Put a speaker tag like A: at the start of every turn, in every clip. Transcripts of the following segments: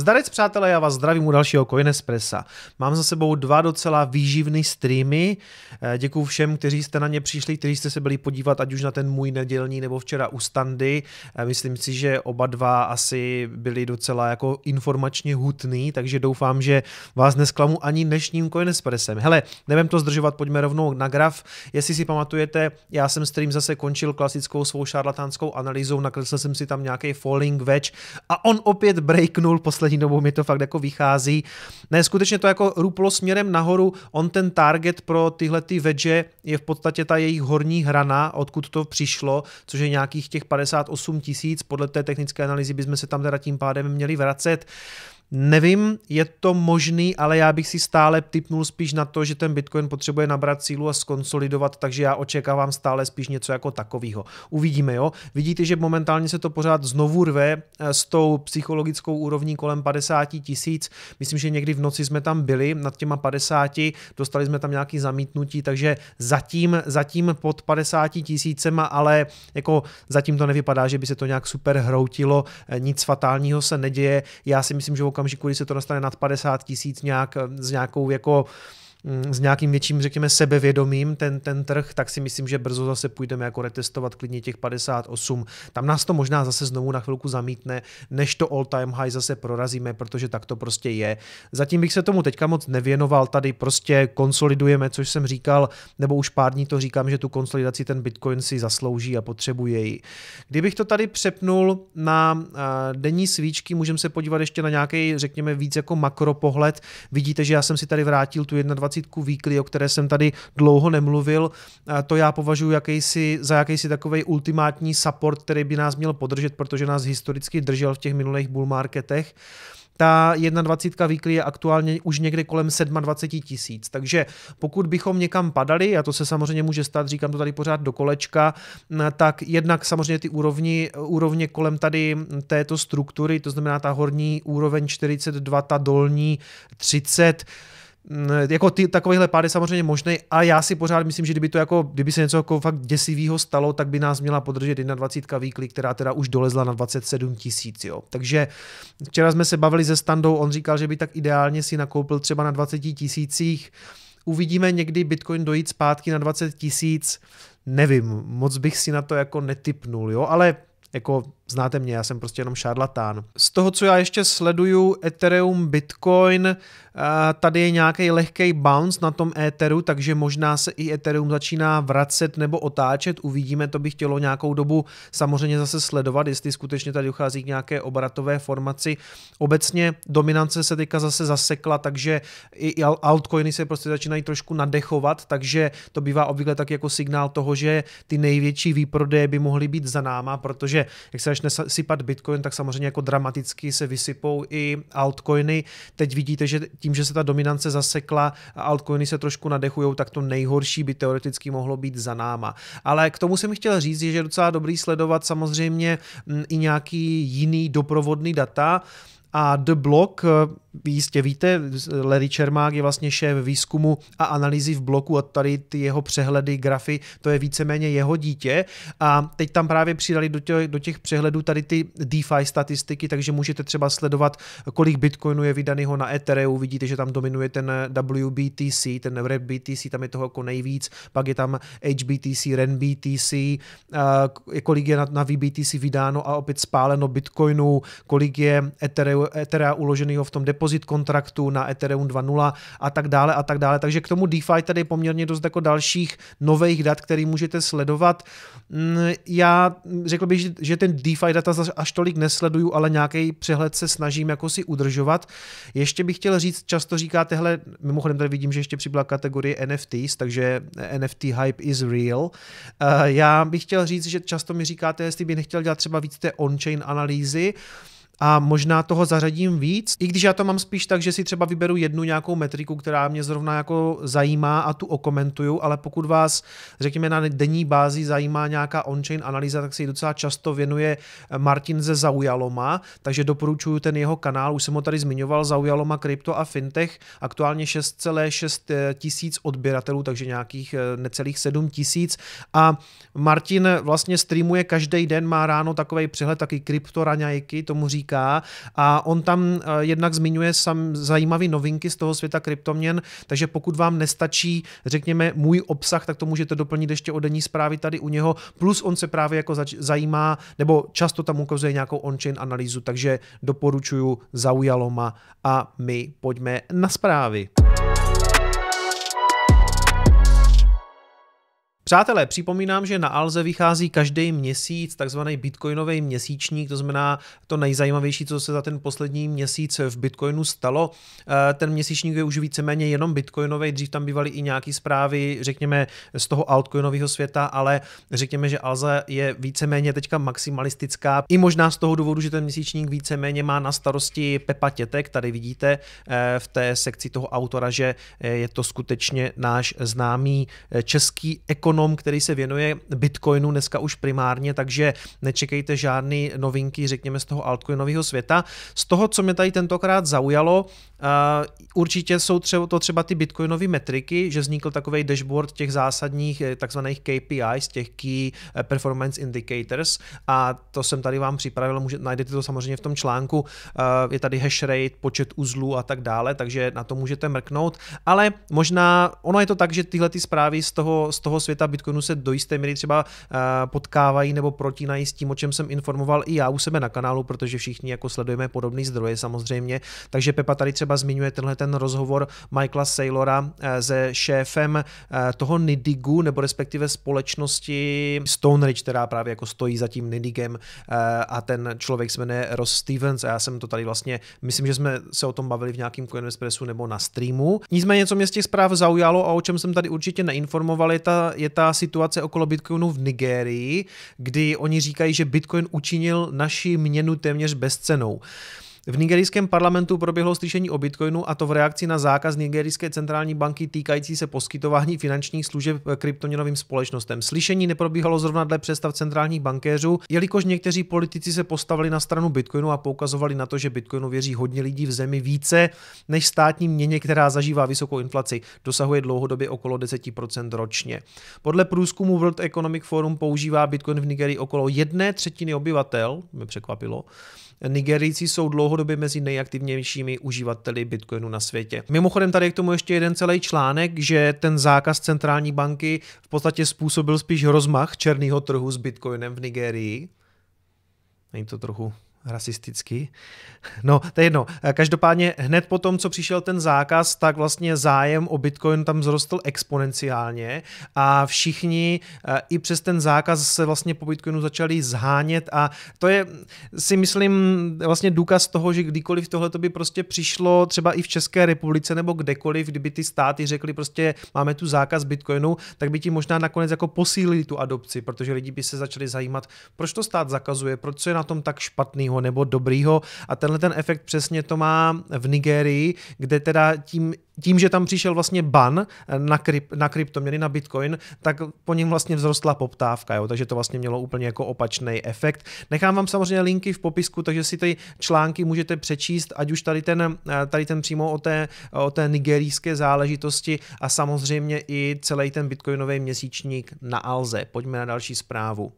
A: Zdarec přátelé, já vás zdravím u dalšího Coinespressa. Mám za sebou dva docela výživný streamy. Eh, Děkuji všem, kteří jste na ně přišli, kteří jste se byli podívat, ať už na ten můj nedělní nebo včera u standy. Eh, Myslím si, že oba dva asi byli docela jako informačně hutný, takže doufám, že vás nesklamu ani dnešním Coinespressem. Hele, nevím to zdržovat, pojďme rovnou na graf. Jestli si pamatujete, já jsem stream zase končil klasickou svou šarlatánskou analýzou, nakreslil jsem si tam nějaký falling wedge a on opět breaknul poslední dobou mi to fakt jako vychází. Ne, skutečně to jako ruplo směrem nahoru, on ten target pro tyhle ty vedže je v podstatě ta jejich horní hrana, odkud to přišlo, což je nějakých těch 58 tisíc, podle té technické analýzy bychom se tam teda tím pádem měli vracet. Nevím, je to možný, ale já bych si stále typnul spíš na to, že ten Bitcoin potřebuje nabrat sílu a skonsolidovat, takže já očekávám stále spíš něco jako takového. Uvidíme, jo. Vidíte, že momentálně se to pořád znovu rve eh, s tou psychologickou úrovní kolem 50 tisíc. Myslím, že někdy v noci jsme tam byli nad těma 50, dostali jsme tam nějaký zamítnutí, takže zatím, zatím pod 50 tisícema, ale jako zatím to nevypadá, že by se to nějak super hroutilo, eh, nic fatálního se neděje. Já si myslím, že okamžiku, kdy se to dostane nad 50 tisíc nějak, s nějakou jako s nějakým větším, řekněme, sebevědomím ten, ten trh, tak si myslím, že brzo zase půjdeme jako retestovat klidně těch 58. Tam nás to možná zase znovu na chvilku zamítne, než to all time high zase prorazíme, protože tak to prostě je. Zatím bych se tomu teďka moc nevěnoval, tady prostě konsolidujeme, což jsem říkal, nebo už pár dní to říkám, že tu konsolidaci ten Bitcoin si zaslouží a potřebuje ji. Kdybych to tady přepnul na denní svíčky, můžeme se podívat ještě na nějaký, řekněme, víc jako makropohled. Vidíte, že já jsem si tady vrátil tu 21 20 weekly, o které jsem tady dlouho nemluvil, to já považuji jakýsi, za jakýsi takový ultimátní support, který by nás měl podržet, protože nás historicky držel v těch minulých bull marketech. Ta 21 weekly je aktuálně už někde kolem 27 tisíc, takže pokud bychom někam padali, a to se samozřejmě může stát, říkám to tady pořád do kolečka, tak jednak samozřejmě ty úrovni, úrovně kolem tady této struktury, to znamená ta horní úroveň 42, ta dolní 30, Mm, jako ty, takovýhle pády samozřejmě možný a já si pořád myslím, že kdyby to jako, kdyby se něco jako fakt děsivého stalo, tak by nás měla podržet 21 weekly, která teda už dolezla na 27 tisíc. Takže včera jsme se bavili se Standou, on říkal, že by tak ideálně si nakoupil třeba na 20 tisících, uvidíme někdy Bitcoin dojít zpátky na 20 tisíc, nevím, moc bych si na to jako netypnul, jo, ale jako znáte mě, já jsem prostě jenom šarlatán. Z toho, co já ještě sleduju, Ethereum, Bitcoin, tady je nějaký lehký bounce na tom Etheru, takže možná se i Ethereum začíná vracet nebo otáčet, uvidíme, to bych chtělo nějakou dobu samozřejmě zase sledovat, jestli skutečně tady dochází k nějaké obratové formaci. Obecně dominance se teďka zase zasekla, takže i altcoiny se prostě začínají trošku nadechovat, takže to bývá obvykle tak jako signál toho, že ty největší výprodeje by mohly být za náma, protože jak se začne sypat Bitcoin, tak samozřejmě jako dramaticky se vysypou i altcoiny. Teď vidíte, že tím, že se ta dominance zasekla a altcoiny se trošku nadechují, tak to nejhorší by teoreticky mohlo být za náma. Ale k tomu jsem chtěl říct, že je docela dobrý sledovat samozřejmě mm, i nějaký jiný doprovodný data, a The Block vy jistě víte, Larry Čermák je vlastně šéf výzkumu a analýzy v bloku a tady ty jeho přehledy, grafy, to je víceméně jeho dítě. A teď tam právě přidali do těch, do těch přehledů tady ty DeFi statistiky, takže můžete třeba sledovat, kolik bitcoinu je vydaného na Ethereum, vidíte, že tam dominuje ten WBTC, ten BTC, tam je toho jako nejvíc, pak je tam HBTC, RenBTC, kolik je na, na VBTC vydáno a opět spáleno bitcoinu, kolik je Ethereum, Ethereum uloženého v tom depozit kontraktu na Ethereum 2.0 a tak dále a tak dále. Takže k tomu DeFi tady je poměrně dost jako dalších nových dat, který můžete sledovat. Mm, já řekl bych, že ten DeFi data až tolik nesleduju, ale nějaký přehled se snažím jako si udržovat. Ještě bych chtěl říct, často říkáte, mimochodem tady vidím, že ještě přibyla kategorie NFTs, takže NFT hype is real. Eh, já bych chtěl říct, že často mi říkáte, jestli by nechtěl dělat třeba víc té on-chain analýzy, a možná toho zařadím víc, i když já to mám spíš tak, že si třeba vyberu jednu nějakou metriku, která mě zrovna jako zajímá a tu okomentuju, ale pokud vás, řekněme, na denní bázi zajímá nějaká on-chain analýza, tak se ji docela často věnuje Martin ze Zaujaloma, takže doporučuju ten jeho kanál, už jsem ho tady zmiňoval, Zaujaloma Krypto a Fintech, aktuálně 6,6 tisíc odběratelů, takže nějakých eh, necelých 7 tisíc. A Martin vlastně streamuje každý den, má ráno takový přehled, taky kryptoraňajky, tomu říká říká a on tam jednak zmiňuje sam zajímavé novinky z toho světa kryptoměn, takže pokud vám nestačí, řekněme, můj obsah, tak to můžete doplnit ještě o denní zprávy tady u něho, plus on se právě jako zajímá, nebo často tam ukazuje nějakou on-chain analýzu, takže doporučuju, zaujalo ma a my pojďme na zprávy. Přátelé, připomínám, že na Alze vychází každý měsíc takzvaný bitcoinový měsíčník, to znamená to nejzajímavější, co se za ten poslední měsíc v Bitcoinu stalo. Eh, ten měsíčník je už víceméně jenom bitcoinový, dřív tam bývaly i nějaké zprávy, řekněme, z toho altcoinového světa, ale řekněme, že Alza je víceméně teďka maximalistická. I možná z toho důvodu, že ten měsíčník víceméně má na starosti Pepa Tětek, tady vidíte eh, v té sekci toho autora, že eh, je to skutečně náš známý český ekonom ekonom, který se věnuje Bitcoinu dneska už primárně, takže nečekejte žádné novinky, řekněme, z toho altcoinového světa. Z toho, co mě tady tentokrát zaujalo, Uh, určitě jsou třeba, to třeba ty bitcoinové metriky, že vznikl takový dashboard těch zásadních eh, takzvaných KPIs, těch Key eh, Performance Indicators. A to jsem tady vám připravil, může, najdete to samozřejmě v tom článku, je tady hash rate, počet uzlů a tak dále, takže na to můžete mrknout, ale možná, ono je to tak, že tyhle ty zprávy z toho, z toho světa Bitcoinu se do jisté míry třeba uh, potkávají nebo protínají s tím, o čem jsem informoval i já u sebe na kanálu, protože všichni jako sledujeme podobné zdroje samozřejmě, takže Pepa tady třeba zmiňuje tenhle ten rozhovor Michaela Saylora eh, se šéfem eh, toho Nidigu, nebo respektive společnosti Stone Ridge, která právě jako stojí za tím Nidigem eh, a ten člověk se jmenuje Ross Stevens a já jsem to tady vlastně, myslím, že jsme se o tom bavili v nějakém Coinespressu nebo na streamu. Nicméně, co mě z těch zpráv zaujalo a o čem jsem tady určitě neinformoval, je ta, je ta situace okolo Bitcoinu v Nigérii, kdy oni říkají, že Bitcoin učinil naši měnu téměř bezcenou. V nigerijském parlamentu proběhlo slyšení o Bitcoinu a to v reakci na zákaz nigerijské centrální banky týkající se poskytování finančních služeb kryptoměnovým společnostem. Slyšení neprobíhalo zrovna dle představ centrálních bankéřů, jelikož někteří politici se postavili na stranu Bitcoinu a poukazovali na to, že Bitcoinu věří hodně lidí v zemi více než státní měně, která zažívá vysokou inflaci. Dosahuje dlouhodobě okolo 10% ročně. Podle průzkumu World Economic Forum používá Bitcoin v Nigerii okolo jedné třetiny obyvatel, mě překvapilo, Nigerijci jsou dlouhodobě mezi nejaktivnějšími uživateli Bitcoinu na světě. Mimochodem tady je k tomu ještě jeden celý článek, že ten zákaz centrální banky v podstatě způsobil spíš rozmach černého trhu s Bitcoinem v Nigerii. Není to trochu rasisticky. No, to je jedno. Každopádně hned po tom, co přišel ten zákaz, tak vlastně zájem o Bitcoin tam zrostl exponenciálně a všichni eh, i přes ten zákaz se vlastně po Bitcoinu začali zhánět a to je si myslím vlastně důkaz toho, že kdykoliv tohle by prostě přišlo třeba i v České republice nebo kdekoliv, kdyby ty státy řekli prostě máme tu zákaz Bitcoinu, tak by ti možná nakonec jako posílili tu adopci, protože lidi by se začali zajímat, proč to stát zakazuje, proč je na tom tak špatný špatného nebo dobrýho a tenhle ten efekt přesně to má v Nigérii, kde teda tím, tím že tam přišel vlastně ban na, kryp, na kryptoměny, na Bitcoin, tak po něm vlastně vzrostla poptávka, jo? takže to vlastně mělo úplně jako opačný efekt. Nechám vám samozřejmě linky v popisku, takže si ty články můžete přečíst, ať už tady ten, tady ten přímo o té, o té nigerijské záležitosti a samozřejmě i celý ten bitcoinový měsíčník na Alze. Pojďme na další zprávu.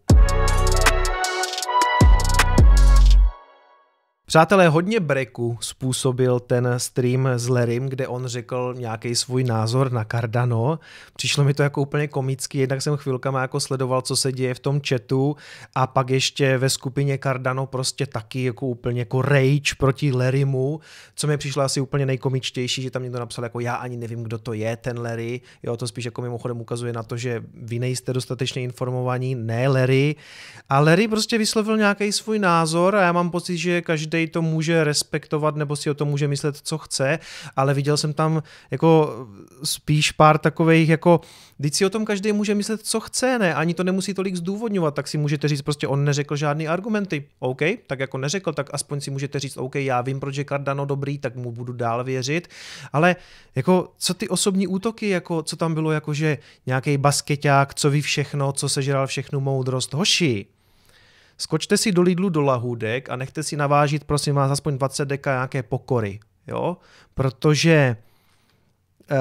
A: Přátelé, hodně breku způsobil ten stream s Lerim, kde on řekl nějaký svůj názor na Cardano. Přišlo mi to jako úplně komický, jednak jsem chvilkama jako sledoval, co se děje v tom chatu a pak ještě ve skupině Cardano prostě taky jako úplně jako rage proti Lerimu, co mi přišlo asi úplně nejkomičtější, že tam někdo napsal jako já ani nevím, kdo to je, ten Larry. Jo, to spíš jako mimochodem ukazuje na to, že vy nejste dostatečně informovaní, ne Larry. A Larry prostě vyslovil nějaký svůj názor a já mám pocit, že každý to může respektovat nebo si o tom může myslet, co chce, ale viděl jsem tam jako spíš pár takových jako, když si o tom každý může myslet, co chce, ne, ani to nemusí tolik zdůvodňovat, tak si můžete říct prostě, on neřekl žádný argumenty, OK, tak jako neřekl, tak aspoň si můžete říct, OK, já vím, proč je Cardano dobrý, tak mu budu dál věřit, ale jako co ty osobní útoky, jako co tam bylo, jako že nějaký basketák, co ví všechno, co sežral všechnu moudrost, hoši, Skočte si do Lidlu do lahůdek a nechte si navážit, prosím vás, aspoň 20 deka nějaké pokory, jo? Protože uh,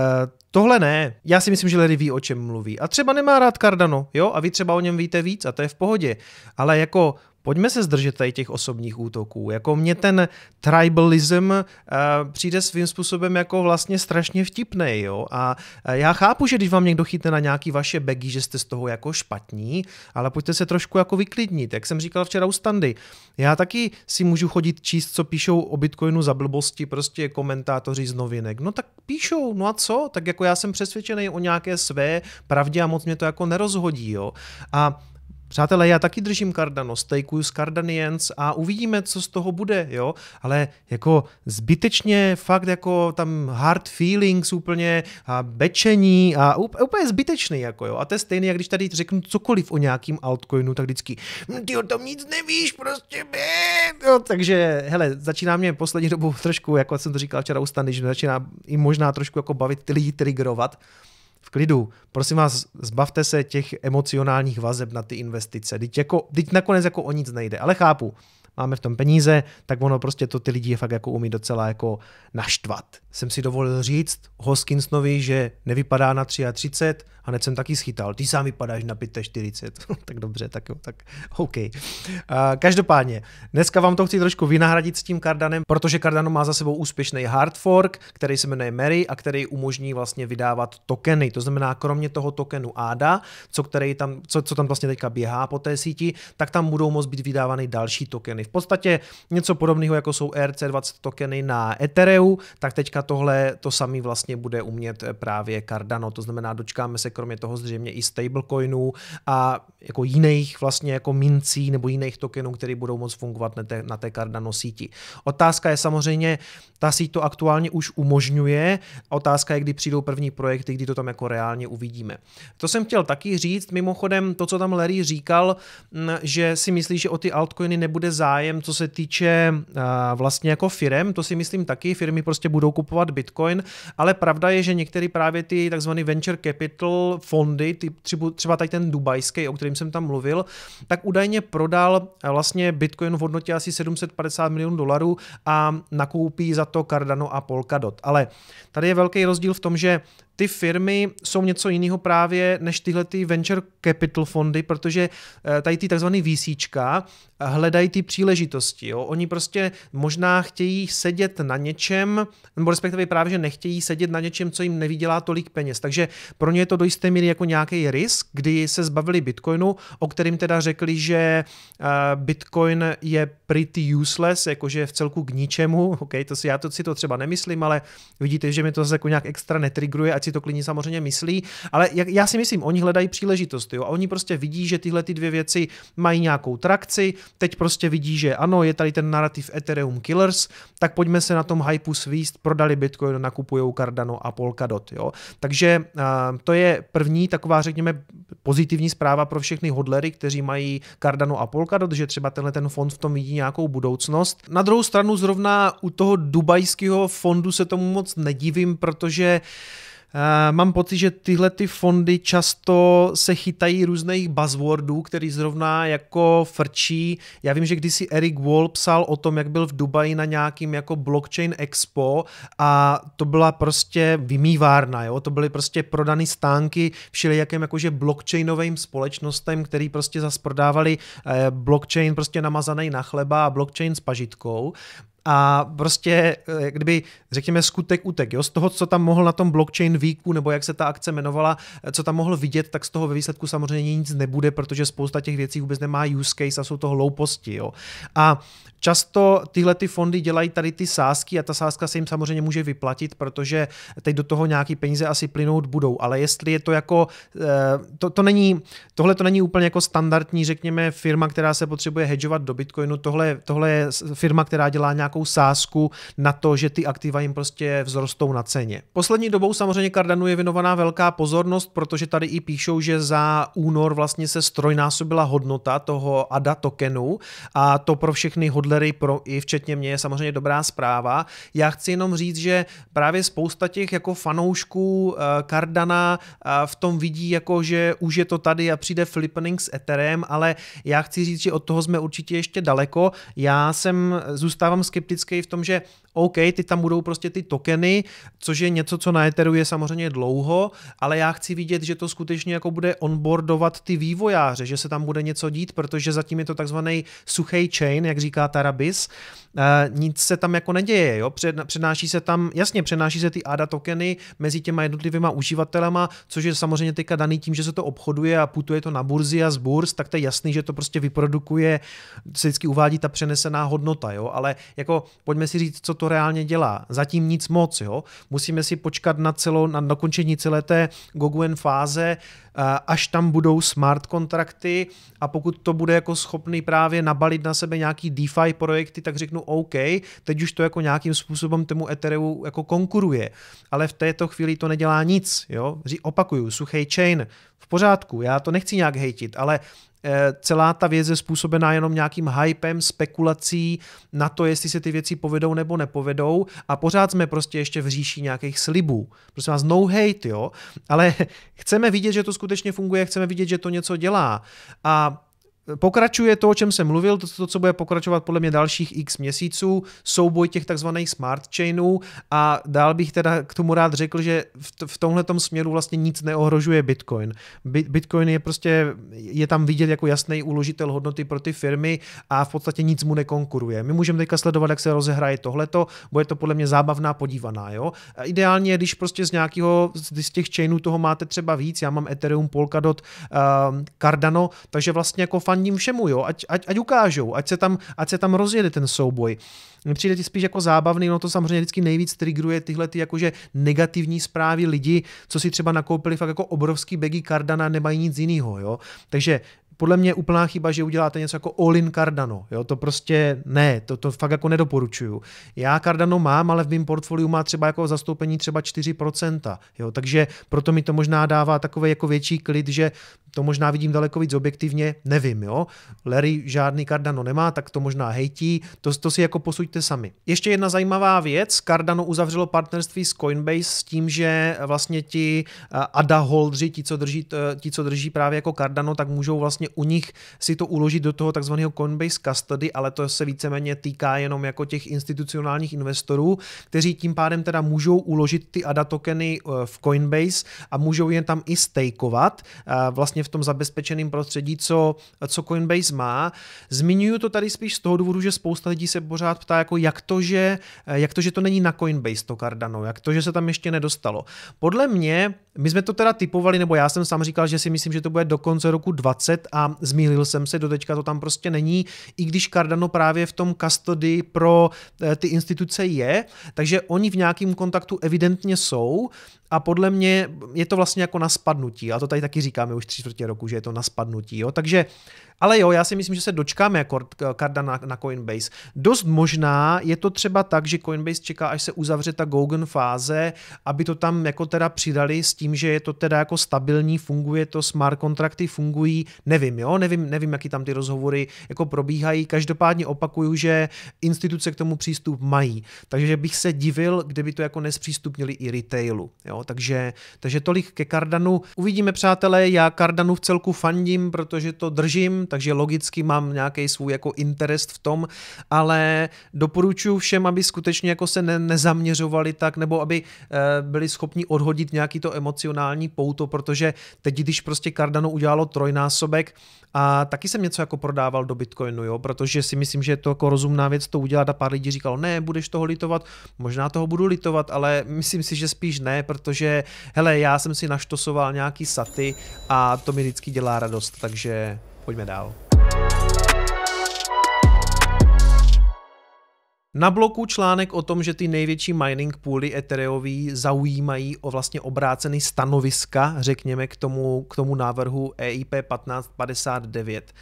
A: tohle ne. Já si myslím, že Larry ví, o čem mluví. A třeba nemá rád Cardano, jo? A vy třeba o něm víte víc a to je v pohodě. Ale jako pojďme se zdržet tady těch osobních útoků. Jako mě ten tribalism uh, přijde svým způsobem jako vlastně strašně vtipný, jo. A uh, já chápu, že když vám někdo chytne na nějaký vaše bagy, že jste z toho jako špatní, ale pojďte se trošku jako vyklidnit. Jak jsem říkal včera u Standy, já taky si můžu chodit číst, co píšou o Bitcoinu za blbosti, prostě komentátoři z novinek. No tak píšou, no a co? Tak jako já jsem přesvědčený o nějaké své pravdě a moc mě to jako nerozhodí, jo. A Přátelé, já taky držím Cardano, stejkuju s Cardanians a uvidíme, co z toho bude, jo, ale jako zbytečně fakt jako tam hard feelings úplně a bečení a úplně zbytečný, jako jo, a to je stejné, jak když tady řeknu cokoliv o nějakým altcoinu, tak vždycky, hm, ty o tom nic nevíš, prostě be. jo, takže, hele, začíná mě poslední dobu trošku, jako jsem to říkal včera u Stany, že začíná i možná trošku jako bavit ty lidi triggerovat, v klidu. Prosím vás, zbavte se těch emocionálních vazeb na ty investice. Teď, jako, teď nakonec jako o nic nejde, ale chápu máme v tom peníze, tak ono prostě to ty lidi fakt jako umí docela jako naštvat. Jsem si dovolil říct Hoskinsnovi, že nevypadá na 33 a hned jsem taky schytal. Ty sám vypadáš na 45. tak dobře, tak jo, tak OK. Uh, každopádně, dneska vám to chci trošku vynahradit s tím Cardanem, protože Cardano má za sebou úspěšný hard fork, který se jmenuje Mary a který umožní vlastně vydávat tokeny. To znamená, kromě toho tokenu ADA, co, který tam, co, co tam vlastně teďka běhá po té síti, tak tam budou moct být vydávány další tokeny. V podstatě něco podobného, jako jsou ERC20 tokeny na Ethereu, tak teďka tohle to samý vlastně bude umět právě Cardano. To znamená, dočkáme se kromě toho zřejmě i stablecoinů a jako jiných vlastně jako mincí nebo jiných tokenů, které budou moct fungovat na té, na té Cardano síti. Otázka je samozřejmě, ta síť to aktuálně už umožňuje, otázka je, kdy přijdou první projekty, kdy to tam jako reálně uvidíme. To jsem chtěl taky říct, mimochodem to, co tam Larry říkal, že si myslí, že o ty altcoiny nebude zájem, co se týče vlastně jako firem, to si myslím taky, firmy prostě budou kupovat Bitcoin, ale pravda je, že některé právě ty takzvané venture capital fondy, ty, třeba tady ten dubajský, o kterým jsem tam mluvil, tak údajně prodal vlastně Bitcoin v hodnotě asi 750 milionů dolarů a nakoupí za to Cardano a Polkadot. Ale tady je velký rozdíl v tom, že ty firmy jsou něco jiného právě než tyhle ty venture capital fondy, protože eh, tady ty takzvané VCčka hledají ty příležitosti. Jo? Oni prostě možná chtějí sedět na něčem, nebo respektive právě, že nechtějí sedět na něčem, co jim nevydělá tolik peněz. Takže pro ně je to do jisté míry jako nějaký risk, kdy se zbavili Bitcoinu, o kterým teda řekli, že eh, Bitcoin je pretty useless, jakože v celku k ničemu. OK, to si, já to si to třeba nemyslím, ale vidíte, že mi to zase jako nějak extra netrigruje, ať si to klidně samozřejmě myslí, ale jak, já si myslím, oni hledají příležitost, jo, a oni prostě vidí, že tyhle ty dvě věci mají nějakou trakci, teď prostě vidí, že ano, je tady ten narrativ Ethereum Killers, tak pojďme se na tom hypeu svíst, prodali Bitcoin, nakupují Cardano a Polkadot, jo. Takže uh, to je první taková, řekněme, pozitivní zpráva pro všechny hodlery, kteří mají Cardano a Polkadot, že třeba tenhle ten fond v tom vidí nějakou budoucnost. Na druhou stranu zrovna u toho dubajského fondu se tomu moc nedivím, protože mám pocit, že tyhle ty fondy často se chytají různých buzzwordů, který zrovna jako frčí. Já vím, že když si Eric Wall psal o tom, jak byl v Dubaji na nějakým jako blockchain expo a to byla prostě vymývárna, jo? to byly prostě prodaný stánky všelijakým jakože blockchainovým společnostem, který prostě zas prodávali eh, blockchain prostě namazaný na chleba a blockchain s pažitkou a prostě, eh, kdyby, řekněme, skutek utek, jo, z toho, co tam mohl na tom blockchain weeku, nebo jak se ta akce jmenovala, eh, co tam mohl vidět, tak z toho ve výsledku samozřejmě nic nebude, protože spousta těch věcí vůbec nemá use case a jsou to hlouposti, jo. A Často tyhle ty fondy dělají tady ty sázky a ta sázka se jim samozřejmě může vyplatit, protože teď do toho nějaký peníze asi plynout budou, ale jestli je to jako, eh, to, to není, tohle to není úplně jako standardní, řekněme, firma, která se potřebuje hedžovat do Bitcoinu, tohle, tohle je firma, která dělá nějakou sázku na to, že ty aktiva jim prostě vzrostou na ceně. Poslední dobou samozřejmě Cardanu je věnovaná velká pozornost, protože tady i píšou, že za únor vlastně se strojnásobila hodnota toho ADA tokenu a to pro všechny hodl hodlery pro i včetně mě je samozřejmě dobrá zpráva. Já chci jenom říct, že právě spousta těch jako fanoušků uh, Cardana uh, v tom vidí jako, že už je to tady a přijde flippening s Etherem, ale já chci říct, že od toho jsme určitě ještě daleko. Já jsem, zůstávám skeptický skeptický v tom, že OK, ty tam budou prostě ty tokeny, což je něco, co na Etheru je samozřejmě dlouho, ale já chci vidět, že to skutečně jako bude onboardovat ty vývojáře, že se tam bude něco dít, protože zatím je to takzvaný suchý chain, jak říká Tarabis, Uh, nic se tam jako neděje, jo? přenáší se tam, jasně, přenáší se ty ADA tokeny mezi těma jednotlivýma uživatelema, což je samozřejmě teďka daný tím, že se to obchoduje a putuje to na burzy a z burz, tak to je jasný, že to prostě vyprodukuje, se vždycky uvádí ta přenesená hodnota, jo? ale jako pojďme si říct, co to reálně dělá. Zatím nic moc, jo? musíme si počkat na celou, na dokončení celé té Goguen fáze, až tam budou smart kontrakty a pokud to bude jako schopný právě nabalit na sebe nějaký DeFi projekty, tak řeknu OK, teď už to jako nějakým způsobem tomu Ethereu jako konkuruje, ale v této chvíli to nedělá nic, jo, opakuju, suchý chain, v pořádku, já to nechci nějak hejtit, ale Eh, celá ta věc je způsobená jenom nějakým hypem, spekulací na to, jestli se ty věci povedou nebo nepovedou. A pořád jsme prostě ještě v říši nějakých slibů. Prosím vás, no hate, jo, ale chceme vidět, že to skutečně funguje, chceme vidět, že to něco dělá. A Pokračuje to, o čem jsem mluvil, to, to, co bude pokračovat podle mě dalších x měsíců, souboj těch takzvaných smart chainů a dál bych teda k tomu rád řekl, že v, v tomhle směru vlastně nic neohrožuje Bitcoin. Bitcoin je prostě, je tam vidět jako jasný uložitel hodnoty pro ty firmy a v podstatě nic mu nekonkuruje. My můžeme teďka sledovat, jak se rozehraje tohleto, bude to podle mě zábavná podívaná. Jo? A ideálně, když prostě z nějakého z těch chainů toho máte třeba víc, já mám Ethereum, Polkadot, uh, Cardano, takže vlastně jako fandím všemu, jo, ať, ať, ať ukážou, ať se, tam, ať se tam rozjede ten souboj. Mně přijde ti spíš jako zábavný, no to samozřejmě vždycky nejvíc triggeruje tyhle ty jakože negativní zprávy lidi, co si třeba nakoupili fakt jako obrovský bagy Cardana, nemají nic jiného, jo. Takže podle mě je úplná chyba, že uděláte něco jako all-in Cardano. Jo? To prostě ne, to, to fakt jako nedoporučuju. Já Cardano mám, ale v mém portfoliu má třeba jako zastoupení třeba 4%. Jo? Takže proto mi to možná dává takový jako větší klid, že to možná vidím daleko víc objektivně, nevím, jo. Larry žádný Cardano nemá, tak to možná hejtí, to, to si jako posuďte sami. Ještě jedna zajímavá věc, Cardano uzavřelo partnerství s Coinbase s tím, že vlastně ti ADA holdři, ti, co drží, ti, co drží právě jako Cardano, tak můžou vlastně u nich si to uložit do toho takzvaného Coinbase Custody, ale to se víceméně týká jenom jako těch institucionálních investorů, kteří tím pádem teda můžou uložit ty ADA tokeny eh, v Coinbase a můžou je tam i stakeovat. Vlastně v tom zabezpečeném prostředí, co, co Coinbase má. Zmiňuju to tady spíš z toho důvodu, že spousta lidí se pořád ptá, jako jak to, že, jak to, že to není na Coinbase to Cardano, jak to, že se tam ještě nedostalo. Podle mě, my jsme to teda typovali, nebo já jsem sám říkal, že si myslím, že to bude do konce roku 20 a zmýlil jsem se, do teďka to tam prostě není, i když Cardano právě v tom custody pro eh, ty instituce je, takže oni v nějakém kontaktu evidentně jsou a podle mě je to vlastně jako na spadnutí. A to tady taky říkáme už tři čtvrtě roku, že je to na spadnutí. Jo? Takže ale jo, já si myslím, že se dočkáme jako karda na, na Coinbase. Dost možná je to třeba tak, že Coinbase čeká, až se uzavře ta Gogan fáze, aby to tam jako teda přidali s tím, že je to teda jako stabilní, funguje to, smart kontrakty fungují, nevím, jo, nevím, nevím, jaký tam ty rozhovory jako probíhají. Každopádně opakuju, že instituce k tomu přístup mají. Takže bych se divil, kdyby to jako nespřístupnili i retailu. Jo? Takže, takže tolik ke Cardanu. Uvidíme, přátelé, já Cardanu v celku fandím, protože to držím, takže logicky mám nějaký svůj jako interest v tom, ale doporučuji všem, aby skutečně jako se ne, nezaměřovali tak, nebo aby e, byli schopni odhodit nějaký to emocionální pouto, protože teď, když prostě Cardano udělalo trojnásobek, a taky jsem něco jako prodával do Bitcoinu, jo, protože si myslím, že je to jako rozumná věc to udělat a pár lidí říkalo, ne, budeš toho litovat, možná toho budu litovat, ale myslím si, že spíš ne, protože hele, já jsem si naštosoval nějaký saty a to mi vždycky dělá radost, takže Pojďme dál. Na bloku článek o tom, že ty největší mining pooly Ethereový zaujímají o vlastně obrácený stanoviska, řekněme, k tomu, k tomu návrhu EIP 1559.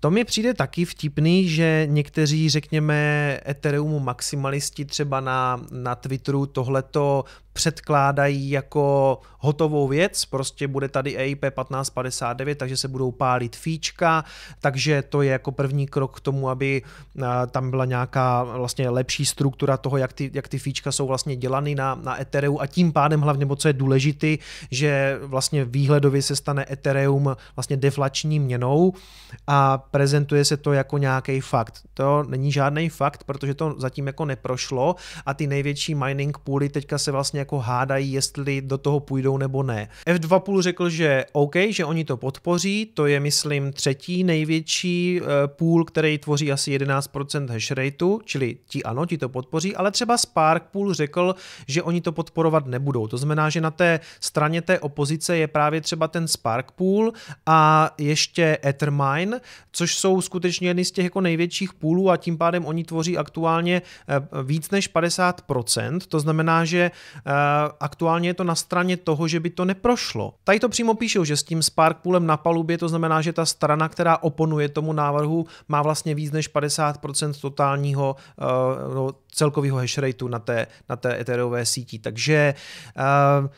A: To mi přijde taky vtipný, že někteří, řekněme, Ethereum maximalisti třeba na, na Twitteru tohleto předkládají jako hotovou věc, prostě bude tady EIP 1559, takže se budou pálit fíčka, takže to je jako první krok k tomu, aby tam byla nějaká vlastně lepší struktura toho, jak ty, jak ty fíčka jsou vlastně dělaný na, na Ethereum. A tím pádem hlavně, co je důležitý, že vlastně výhledově se stane Ethereum vlastně deflační měnou a prezentuje se to jako nějaký fakt. To není žádný fakt, protože to zatím jako neprošlo a ty největší mining pooly teďka se vlastně jako hádají, jestli do toho půjdou nebo ne. F2 pool řekl, že OK, že oni to podpoří, to je myslím třetí největší eh, pool, který tvoří asi 11% hash rateu, čili ti ano, ti to podpoří, ale třeba Spark pool řekl, že oni to podporovat nebudou. To znamená, že na té straně té opozice je právě třeba ten Spark pool a ještě Ethermine, což jsou skutečně jedny z těch jako největších půlů a tím pádem oni tvoří aktuálně eh, víc než 50%. To znamená, že eh, aktuálně je to na straně toho, že by to neprošlo. Tady to přímo píšou, že s tím Spark poolem na palubě to znamená, že ta strana, která oponuje tomu návrhu, má vlastně víc než 50% totálního uh, celkového hash rateu na té, na té Ethereumové síti. Takže uh,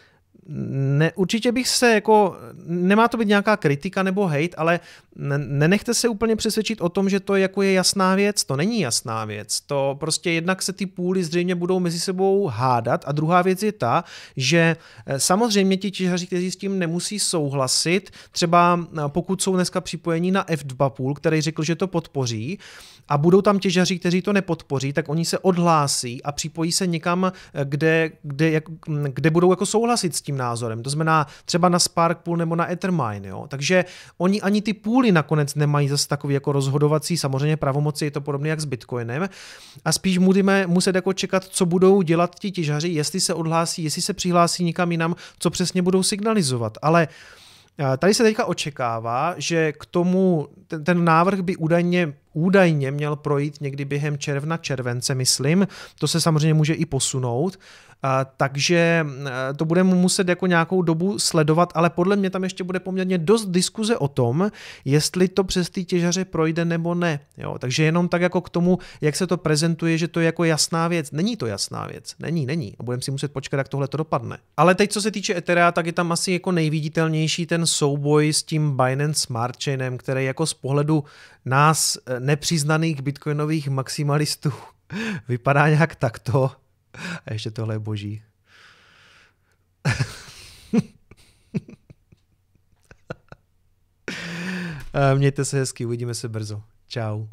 A: ne, určitě bych se jako, nemá to být nějaká kritika nebo hate, ale nenechte se úplně přesvědčit o tom, že to jako je jasná věc, to není jasná věc. To prostě jednak se ty půly zřejmě budou mezi sebou hádat a druhá věc je ta, že eh, samozřejmě ti těžaři, kteří s tím nemusí souhlasit, třeba eh, pokud jsou dneska připojení na F2 pool, který řekl, že to podpoří, a budou tam těžaři, kteří to nepodpoří, tak oni se odhlásí a připojí se někam, eh, kde, kde, jak, hm, kde budou jako souhlasit s tím názorem. To znamená třeba na Spark Pool nebo na Ethermine. Jo? Takže oni ani ty půly nakonec nemají zase takový jako rozhodovací samozřejmě pravomoci, je to podobné jak s Bitcoinem. A spíš budeme muset jako čekat, co budou dělat ti těžaři, jestli se odhlásí, jestli se přihlásí někam jinam, co přesně budou signalizovat. Ale Tady se teďka očekává, že k tomu ten, ten návrh by údajně, údajně měl projít někdy během června, července, myslím. To se samozřejmě může i posunout. Takže e, to budeme muset jako nějakou dobu sledovat, ale podle mě tam ještě bude poměrně dost diskuze o tom, jestli to přes ty těžaře projde nebo ne. Jo, takže jenom tak jako k tomu, jak se to prezentuje, že to je jako jasná věc. Není to jasná věc. Není, není. A budeme si muset počkat, jak tohle to dopadne. Ale teď, co se týče Etherea, tak je tam asi jako nejviditelnější ten souboj s tím Binance Smart Chainem, který jako z pohledu nás e, nepřiznaných bitcoinových maximalistů vypadá nějak takto. A ještě tohle je boží. Mějte se hezky, uvidíme se brzo. Ciao.